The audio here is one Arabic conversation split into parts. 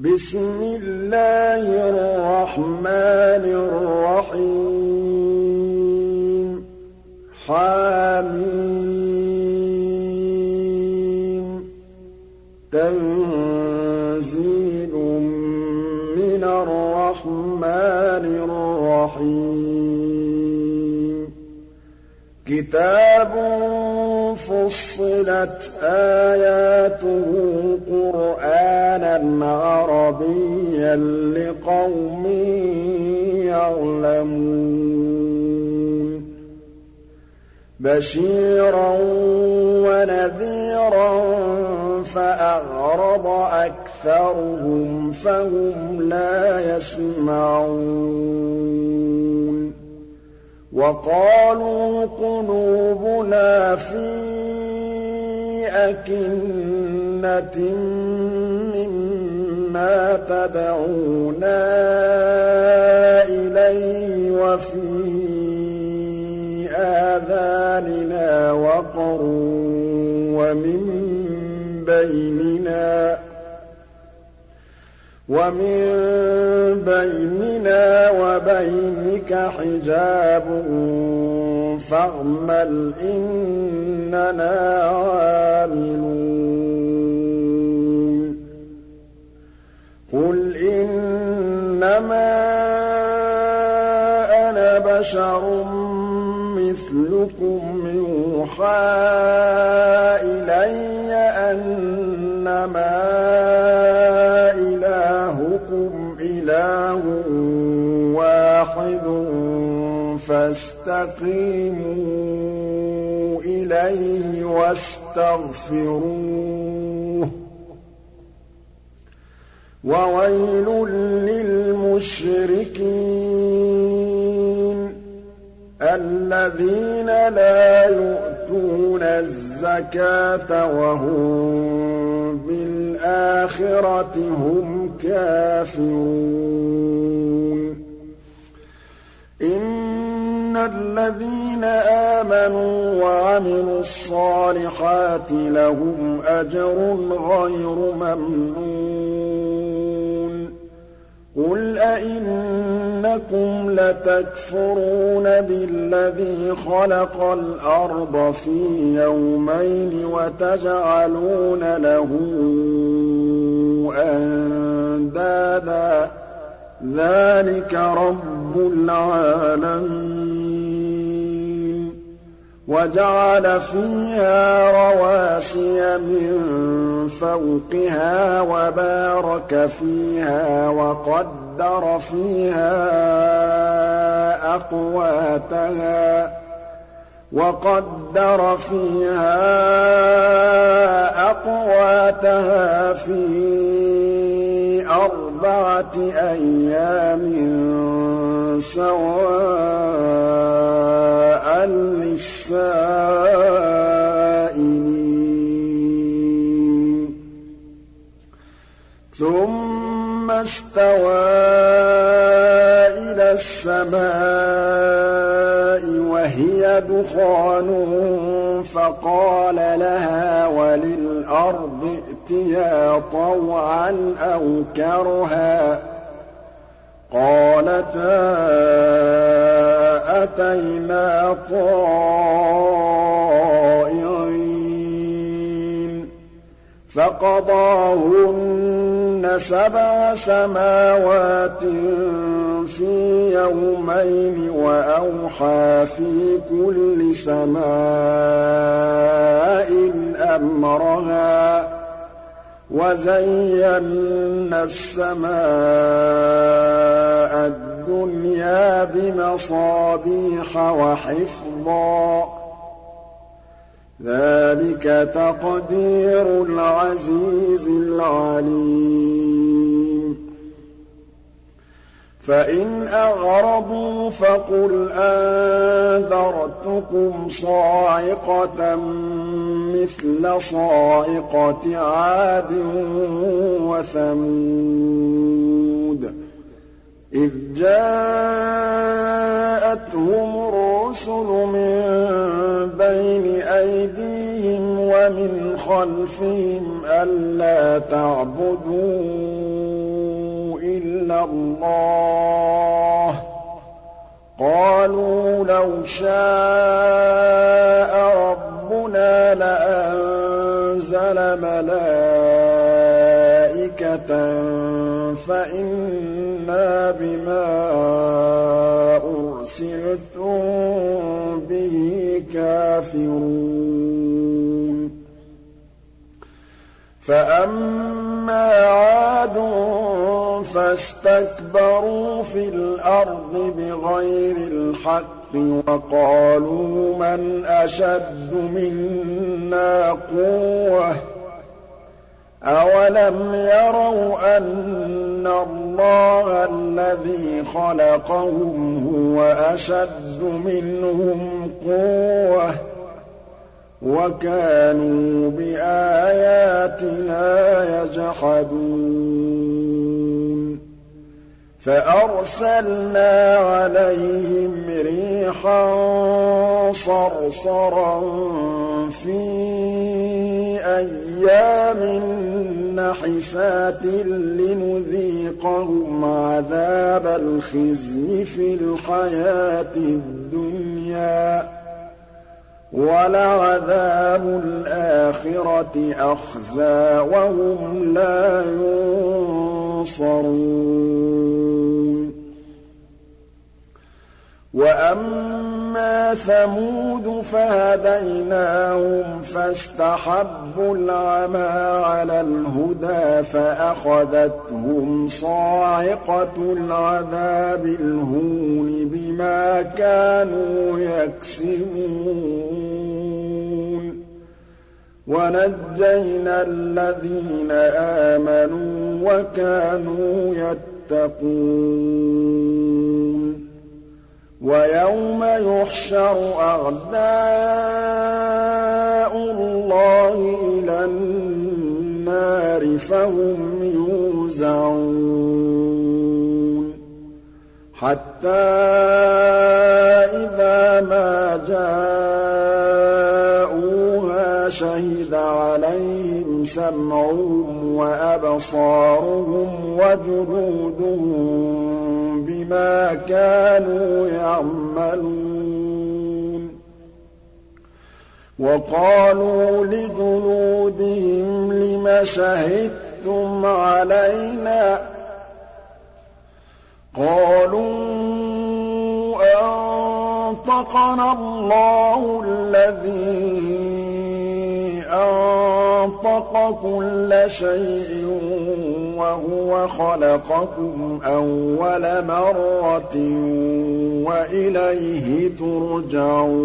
بِسْمِ اللَّهِ الرَّحْمَٰنِ الرَّحِيمِ. حم تَنزِيلٌ مِّنَ الرَّحْمَٰنِ الرَّحِيمِ. كِتَابٌ فُصِّلَتْ آيَاتُهُ قُرْآنًا عَرَبِيًّا لِّقَوْمٍ يَعْلَمُونَ بَشِيرًا وَنَذِيرًا فَأَعْرَضَ أَكْثَرُهُمْ فَهُمْ لَا يَسْمَعُونَ وَقَالُوا قُلُوبُنَا فِي أَكِنَّةٍ مِّمَّا تَدْعُونَا إِلَيْهِ وَفِي آذَانِنَا وَقْرٌ وَمِن بَيْنِنَا وَمِن بَيْنِنَا وَبَيْنِكَ حِجَابٌ فَاعْمَلْ إِنَّنَا عَامِلُونَ. قُلْ إِنَّمَا أَنَا بَشَرٌ مِّثْلُكُمْ يُوحَىٰ إِلَيَّ أَنَّمَا إِلَٰهٌ وَاحِدٌ فَاسْتَقِيمُوا إِلَيْهِ وَاسْتَغْفِرُوهُ ۗ وَوَيْلٌ لِّلْمُشْرِكِينَ الَّذِينَ لَا يُؤْتُونَ الزَّكَاةَ وَهُم بِالْآخِرَةِ هُمْ كَافِرُونَ. إِنَّ الَّذِينَ آمَنُوا وَعَمِلُوا الصَّالِحَاتِ لَهُمْ أَجْرٌ غَيْرُ مَمْنُونٍ. قُلْ أَئِنَّكُمْ لَتَكْفُرُونَ بِالَّذِي خَلَقَ الْأَرْضَ فِي يَوْمَيْنِ وَتَجْعَلُونَ لَهُ أَندَادًا ۚ ذَٰلِكَ رَبُّ الْعَالَمِينَ وَجَعَلَ فِيهَا رَوَاسِيَ مِن فَوْقِهَا وَبَارَكَ فِيهَا وَقَدَّرَ فِيهَا أَقْوَاتَهَا وَقَدَّرَ فِيهَا أَقْوَاتَهَا فِي أَرْبَعَةِ أَيَّامٍ وَلِلْأَرْضِ ائْتِيَا طَوْعًا أَوْ كَرْهًا ۖ قَالَتَا أَتَيْنَا طَائِعِينَ فَقَضَاهُنَّ سَبْعَ سَمَاوَاتٍ فِي يَوْمَيْنِ وَأَوْحَىٰ فِي كُلِّ سَمَاءٍ أَمْرَهَا ۚ وَزَيَّنَّا السَّمَاءَ الدُّنْيَا بِمَصَابِيحَ وَحِفْظًا ۚ ذَٰلِكَ تَقْدِيرُ الْعَزِيزِ الْعَلِيمِ. فَإِنْ أَعْرَضُوا فَقُلْ أَنذَرْتُكُمْ صَاعِقَةً مِّثْلَ صَاعِقَةِ عَادٍ وَثَمُودَ. إِذْ جَاءَتْهُمُ الرُّسُلُ مِن بَيْنِ أَيْدِيهِمْ وَمِنْ خَلْفِهِمْ أَلَّا تَعْبُدُوا إِلَّا اللَّهَ ۖ. قَالُوا لَوْ شَاءَ رَبُّنَا لَأَنزَلَ مَلَائِكَةً فَإِنَّا بِمَا أُرْسِلْتُم كَافِرُونَ فَأَمَّا عَادٌ فَاسْتَكْبَرُوا فِي الْأَرْضِ بِغَيْرِ الْحَقِّ وَقَالُوا مَنْ أَشَدُّ مِنَّا قُوَّةً ۖ. أَوَلَمْ يَرَوْا أَنَّ اللَّهَ الَّذِي خَلَقَهُمْ هُوَ أَشَدُّ مِنْهُمْ قُوَّةً ۖ وَكَانُوا بِآيَاتِنَا يَجْحَدُونَ فَأَرْسَلْنَا عَلَيْهِمْ رِيحًا صَرْصَرًا فِي أَيَّامٍ نَّحِسَاتٍ لِّنُذِيقَهُمْ عَذَابَ الْخِزْيِ فِي الْحَيَاةِ الدُّنْيَا ۖ وَلَعَذَابُ الْآخِرَةِ أَخْزَىٰ ۖ وَهُمْ لَا يُنصَرُونَ. وَأَمَّا ثَمُودُ فَهَدَيْنَاهُمْ فَاسْتَحَبُّوا الْعَمَىٰ عَلَى الْهُدَىٰ فَأَخَذَتْهُمْ صَاعِقَةُ الْعَذَابِ الْهُونِ بِمَا كَانُوا يَكْسِبُونَ وَنَجَّيْنَا الَّذِينَ آمَنُوا وَكَانُوا يَتَّقُونَ وَيَوْمَ يُحْشَرُ أَعْدَاءُ اللَّهِ إِلَى النَّارِ فَهُمْ يُوزَعُونَ. حَتَّىٰ إِذَا مَا جَاءُوهَا شَهِدَ عَلَيْهِمْ سَمْعُهُمْ وَأَبْصَارُهُمْ وَجُلُودُهُم بِمَا كَانُوا يَعْمَلُونَ وَقَالُوا لِجُلُودِهِمْ لِمَ شَهِدتُّمْ عَلَيْنَا ۖ قَالُوا أَنطَقَنَا اللَّهُ الَّذِي أَنطَقَ كُلَّ شَيْءٍ وَهُوَ خَلَقَكُمْ أَوَّلَ مَرَّةٍ وَإِلَيْهِ تُرْجَعُونَ.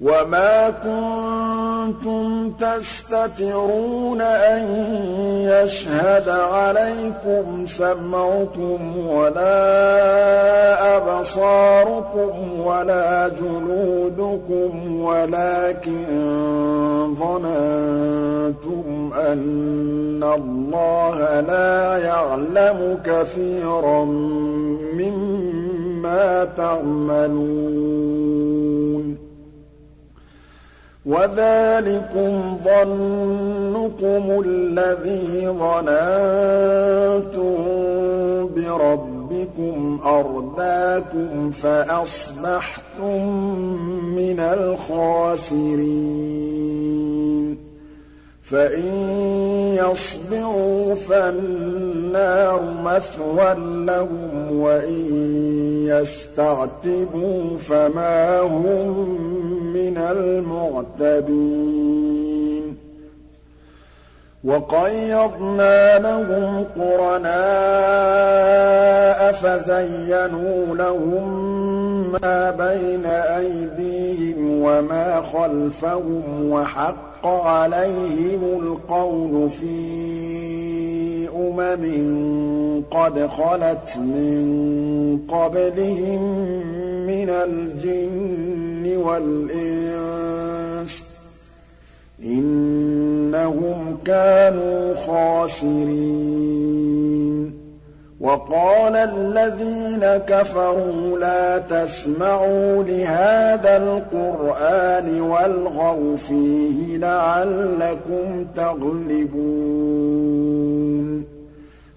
وَمَا كُنتُمْ تَسْتَتِرُونَ أَن يَشْهَدَ عَلَيْكُمْ سَمْعُكُمْ وَلَا أَبْصَارُكُمْ وَلَا جُلُودُكُمْ وَلَٰكِن ظَنَنتُمْ أَنَّ اللَّهَ لَا يَعْلَمُ كَثِيرًا مِّمَّا تَعْمَلُونَ وَذَٰلِكُمْ ظَنُّكُمُ الَّذِي ظَنَنتُم بِرَبِّكُمْ أَرْدَاكُمْ فَأَصْبَحْتُم مِّنَ الْخَاسِرِينَ. فَإِن يَصْبِرُوا فَالنَّارُ مَثْوًى لَّهُمْ وَإِن يَسْتَعْتِبُوا فَمَا هُم مِّنَ الْمُعْتَبِينَ. وَقَيَّضْنَا لَهُمْ قُرَنَاءَ فَزَيَّنُوا لَهُم مَّا بَيْنَ أَيْدِيهِمْ وَمَا خَلْفَهُمْ وَحَقَّ حَقَّ عَلَيْهِمُ الْقَوْلُ فِي أُمَمٍ قَدْ خَلَتْ مِن قَبْلِهِم مِّنَ الْجِنِّ وَالْإِنسِ ۖ إِنَّهُمْ كَانُوا خَاسِرِينَ وَقَالَ الَّذِينَ كَفَرُوا لَا تَسْمَعُوا لِهَٰذَا الْقُرْآنِ وَالْغَوْا فِيهِ لَعَلَّكُمْ تَغْلِبُونَ.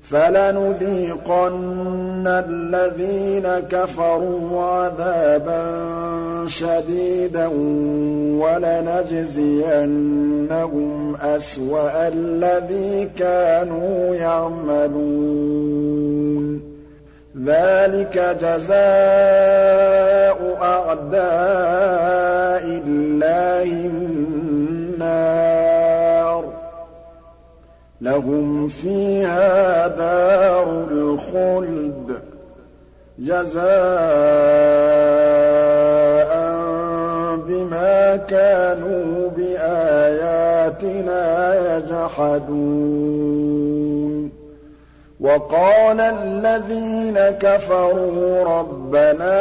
فَلَنُذِيقَنَّ الَّذِينَ كَفَرُوا عَذَابًا شَدِيدًا وَلَنَجْزِيَنَّهُمْ أَسْوَأَ الَّذِي كَانُوا يَعْمَلُونَ. ذَٰلِكَ جَزَاءُ أَعْدَاءِ اللَّهِ لَهُمْ فِيهَا دَارُ الْخُلْدِ جَزَاءً بِمَا كَانُوا بِآيَاتِنَا يَجْحَدُونَ. وَقَالَ الَّذِينَ كَفَرُوا رَبَّنَا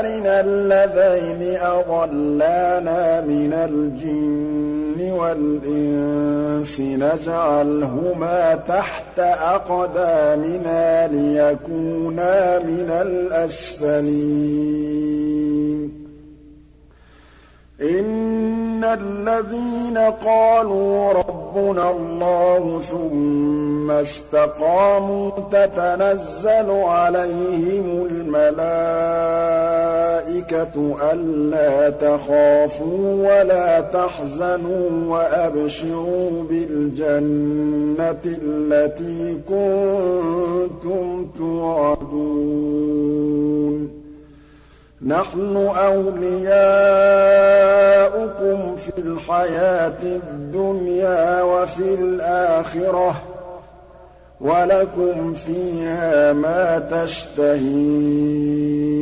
أَرِنَا اللَّذَيْنِ أَضَلَّانَا مِنَ الْجِنِّ وَالْإِنسِ نَجْعَلْهُمَا تَحْتَ أَقْدَامِنَا لِيَكُونَا مِنَ الْأَسْفَلِينَ. إِنَّ الَّذِينَ قَالُوا رَبُّنَا اللَّهُ ثُمَّ اسْتَقَامُوا تَتَنَزَّلُ عَلَيْهِمُ الْمَلَائِكَةُ أَلَّا تَخَافُوا وَلَا تَحْزَنُوا وَأَبْشِرُوا بِالْجَنَّةِ الَّتِي كُنتُمْ تُوعَدُونَ. نَحْنُ أَوْلِيَاؤُكُمْ فِي الْحَيَاةِ الدُّنْيَا وَفِي الْآخِرَةِ ۖ وَلَكُمْ فِيهَا مَا تَشْتَهِي.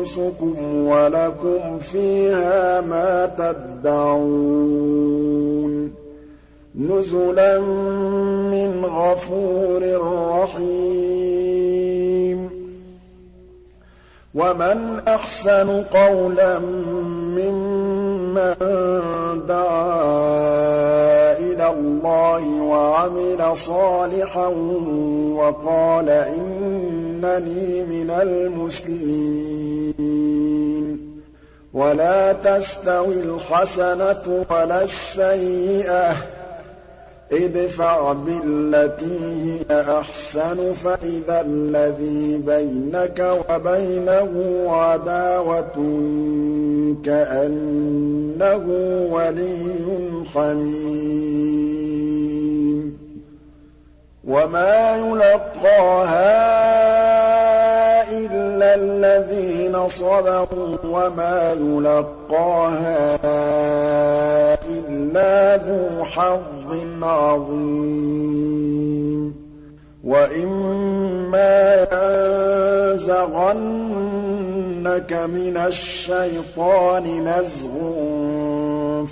أَنفُسُكُمْ وَلَكُمْ فِيهَا مَا تَدَّعُونَ نُزُلًا مِّنْ غَفُورٍ رَّحِيمٍ. وَمَنْ أَحْسَنُ قَوْلًا مِّمَّن دَعَا إِلَى اللَّهِ وَعَمِلَ صَالِحًا وَقَالَ إِنَّنِي مِنَ الْمُسْلِمِينَ. وَلَا تَسْتَوِي الْحَسَنَةُ وَلَا السَّيِّئَةُ. ادْفَعْ بِالَّتِي هِيَ أَحْسَنُ فَإِذَا الَّذِي بَيْنَكَ وَبَيْنَهُ عَدَاوَةٌ كَأَنَّهُ وَلِيٌّ حَمِيمٌ. وَمَا يُلَقَّاهَا إِلَّا الَّذِينَ صَبَرُوا وَمَا يُلَقَّاهَا إِلَّا ذُو حَظٍّ عَظِيمٍ وَإِمَّا يَنزَغَنَّكَ مِنَ الشَّيْطَانِ نَزْغٌ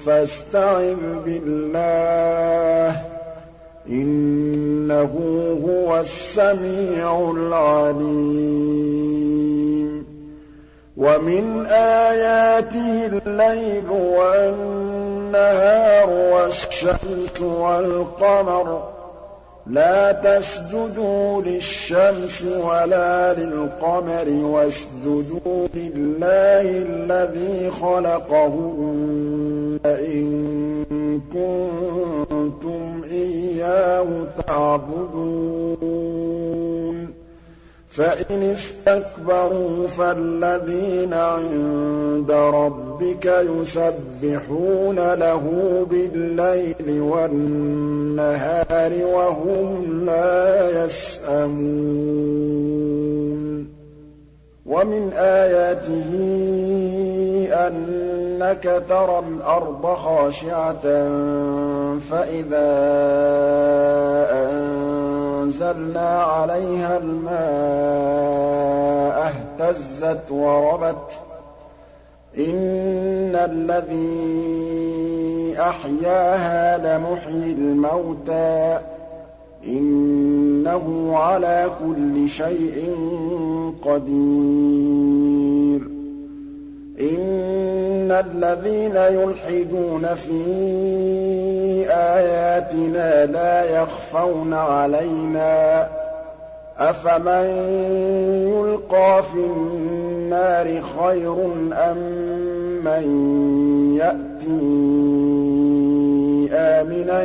فَاسْتَعِذْ بِاللَّهِ ۖ إِنَّهُ هُوَ السَّمِيعُ الْعَلِيمُ. وَمِنْ آيَاتِهِ اللَّيْلُ وَالنَّهَارُ وَالشَّمْسُ وَالْقَمَرُ ۚ. لَا تَسْجُدُوا لِلشَّمْسِ وَلَا لِلْقَمَرِ وَاسْجُدُوا لِلَّهِ الَّذِي خَلَقَهُنَّ إِن كُنتُمْ إِيَّاهُ تَعْبُدُونَ. فَإِنِ اسْتَكْبَرُوا فَالَّذِينَ عِندَ رَبِّكَ يُسَبِّحُونَ لَهُ بِاللَّيْلِ وَالنَّهَارِ وَهُمْ لَا يَسْأَمُونَ. وَمِنْ آيَاتِهِ أَنَّكَ تَرَى الْأَرْضَ خَاشِعَةً فَإِذَا أَنزَلْنَا عَلَيْهَا الْمَاءَ اهْتَزَّتْ وَرَبَتْ ۚ إِنَّ الَّذِي أَحْيَاهَا لَمُحْيِي الْمَوْتَىٰ ۚ إِنَّهُ عَلَىٰ كُلِّ شَيْءٍ قَدِيرٌ. إِنَّ الَّذِينَ يُلْحِدُونَ فِي آيَاتِنَا لَا يَخْفَوْنَ عَلَيْنَا ۗ. أَفَمَن يُلْقَىٰ فِي النَّارِ خَيْرٌ أَم مَّن يَأْتِي آمِنًا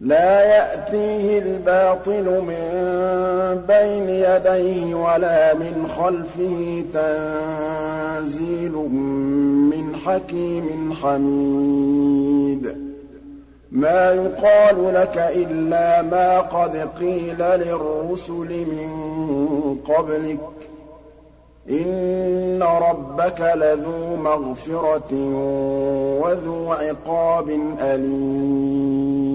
لَّا يَأْتِيهِ الْبَاطِلُ مِن بَيْنِ يَدَيْهِ وَلَا مِنْ خَلْفِهِ تَنزِيلٌ مِّنْ حَكِيمٍ حَمِيدٍ. مَا يُقَالُ لَكَ إِلَّا مَا قَدْ قِيلَ لِلرُّسُلِ مِن قَبْلِكَ ۚ. إِنَّ رَبَّكَ لَذُو مَغْفِرَةٍ وَذُو عِقَابٍ أَلِيمٍ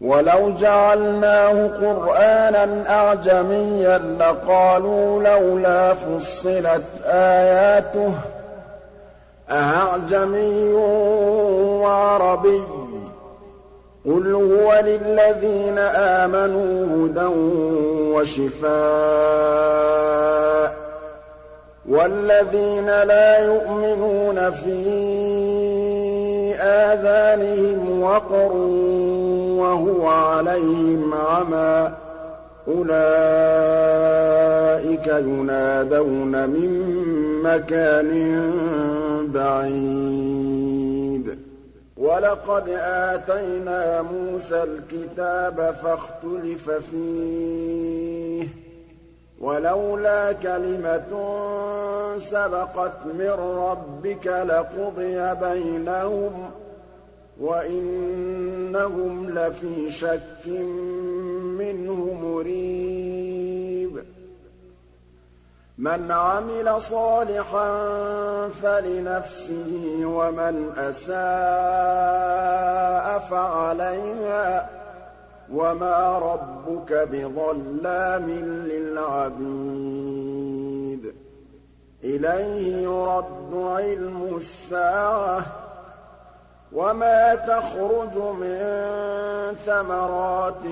وَلَوْ جَعَلْنَاهُ قُرْآنًا أَعْجَمِيًّا لَّقَالُوا لَوْلَا فُصِّلَتْ آيَاتُهُ ۖ أَأَعْجَمِيٌّ وَعَرَبِيٌّ ۗ قُلْ هُوَ لِلَّذِينَ آمَنُوا هُدًى وَشِفَاءٌ ۖ وَالَّذِينَ لَا يُؤْمِنُونَ فِي آذَانِهِمْ وَقْرٌ وَهُوَ عَلَيْهِمْ عَمًى أُولَٰئِكَ يُنَادَوْنَ مِن مَّكَانٍ بَعِيدٍ وَلَقَدْ آتَيْنَا مُوسَى الْكِتَابَ فَاخْتُلِفَ فِيهِ ۚ وَلَوْلَا كَلِمَةٌ سَبَقَتْ مِن رَّبِّكَ لَقُضِيَ بَيْنَهُمْ ۚ وَإِنَّهُمْ لَفِي شَكٍّ مِّنْهُ مُرِيبٍ. مَنْ عَمِلَ صَالِحًا فَلِنَفْسِهِ وَمَنْ أَسَاءَ فَعَلَيْهَا ۗ وَمَا رَبُّكَ بِظَلَّامٍ لِّلْعَبِيدِ. إِلَيْهِ يُرَدُّ عِلْمُ السَّاعَةِ ۚ وَمَا تَخْرُجُ مِن ثَمَرَاتٍ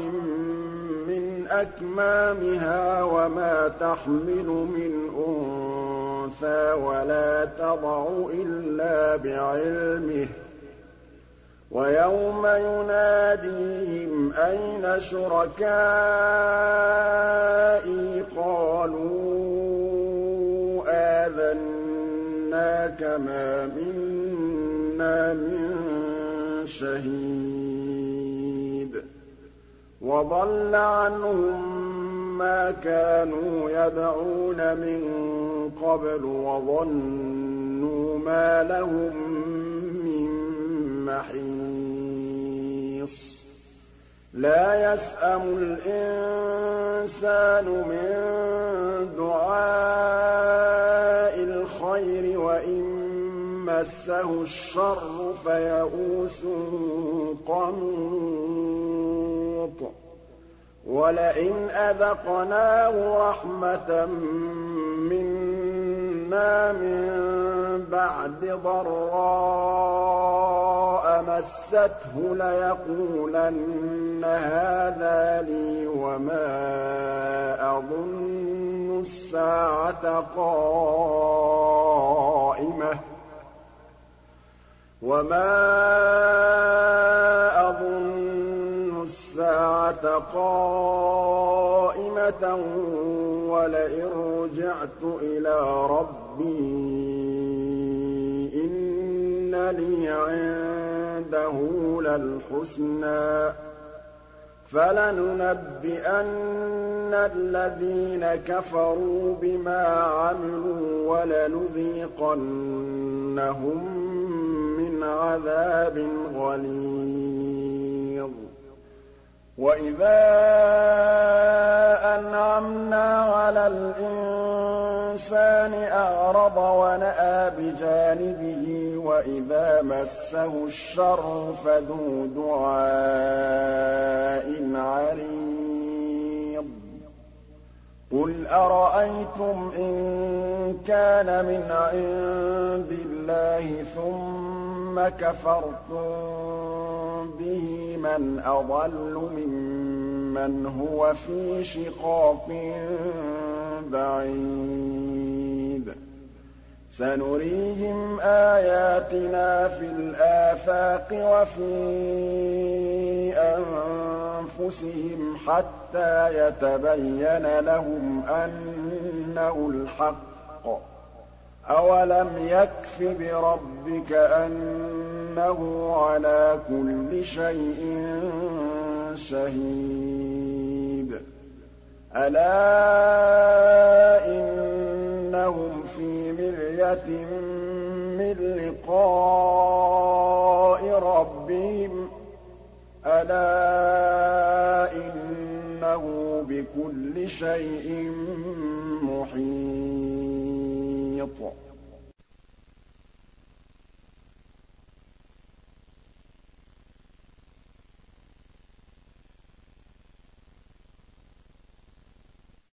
مِّنْ أَكْمَامِهَا وَمَا تَحْمِلُ مِنْ أُنثَىٰ وَلَا تَضَعُ إِلَّا بِعِلْمِهِ ۚ. وَيَوْمَ يُنَادِيهِمْ أَيْنَ شُرَكَائِي؟ قَالُوا آذَنَّاكَ مَا مِنَّا مِن شَهِيدٍ. وَضَلَّ عَنْهُم مَّا كَانُوا يَدْعُونَ مِن قَبْلُ وَظَنُّوا مَا لَهُم مِّن مَّحِيصٍ. لَّا يَسْأَمُ الْإِنسَانُ مِن دُعَاءِ الْخَيْرِ وَإِن مَّسَّهُ الشَّرُّ فَيَئُوسٌ قَنُوطٌ وَلَئِنْ أَذَقْنَاهُ رَحْمَةً مِّنَّا مِن بَعْدِ ضَرَّاءَ مَسَّتْهُ لَيَقُولَنَّ هَٰذَا لِي وَمَا أَظُنُّ السَّاعَةَ قَائِمَةً وَمَا أَظُنُّ السَّاعَةَ قَائِمَةً وَلَئِن رُّجِعْتُ إِلَىٰ رَبِّي إِنَّ لِي عِندَهُ لَلْحُسْنَىٰ ۚ فَلَنُنَبِّئَنَّ الَّذِينَ كَفَرُوا بِمَا عَمِلُوا وَلَنُذِيقَنَّهُم مِّنْ عَذَابٍ غَلِيظٍ وَإِذَا أَنْعَمْنَا عَلَى الْإِنسَانِ أَعْرَضَ وَنَأَىٰ بِجَانِبِهِ وَإِذَا مَسَّهُ الشَّرُّ فَذُو دُعَاءٍ أَرَأَيْتُمْ إِن كَانَ مِنْ عِندِ اللَّهِ ثُمَّ كَفَرْتُم بِهِ مَن مَنْ أَضَلُّ مِمَّنْ هُوَ فِي شِقَاقٍ بَعِيدٍ. سَنُرِيهِمْ آيَاتِنَا فِي الْآفَاقِ وَفِي أَنفُسِهِمْ حَتَّىٰ يَتَبَيَّنَ لَهُمْ أَنَّهُ الْحَقُّ ۗ. أَوَلَمْ يَكْفِ بِرَبِّكَ أَنَّهُ عَلَىٰ كُلِّ شَيْءٍ شَهِيدٌ. أَلَا إِنَّهُمْ فِي مِرْيَةٍ مِّن لِّقَاءِ رَبِّهِمْ ۗ. أَلَا بِكُلِّ شَيْءٍ مُّحِيطٌ.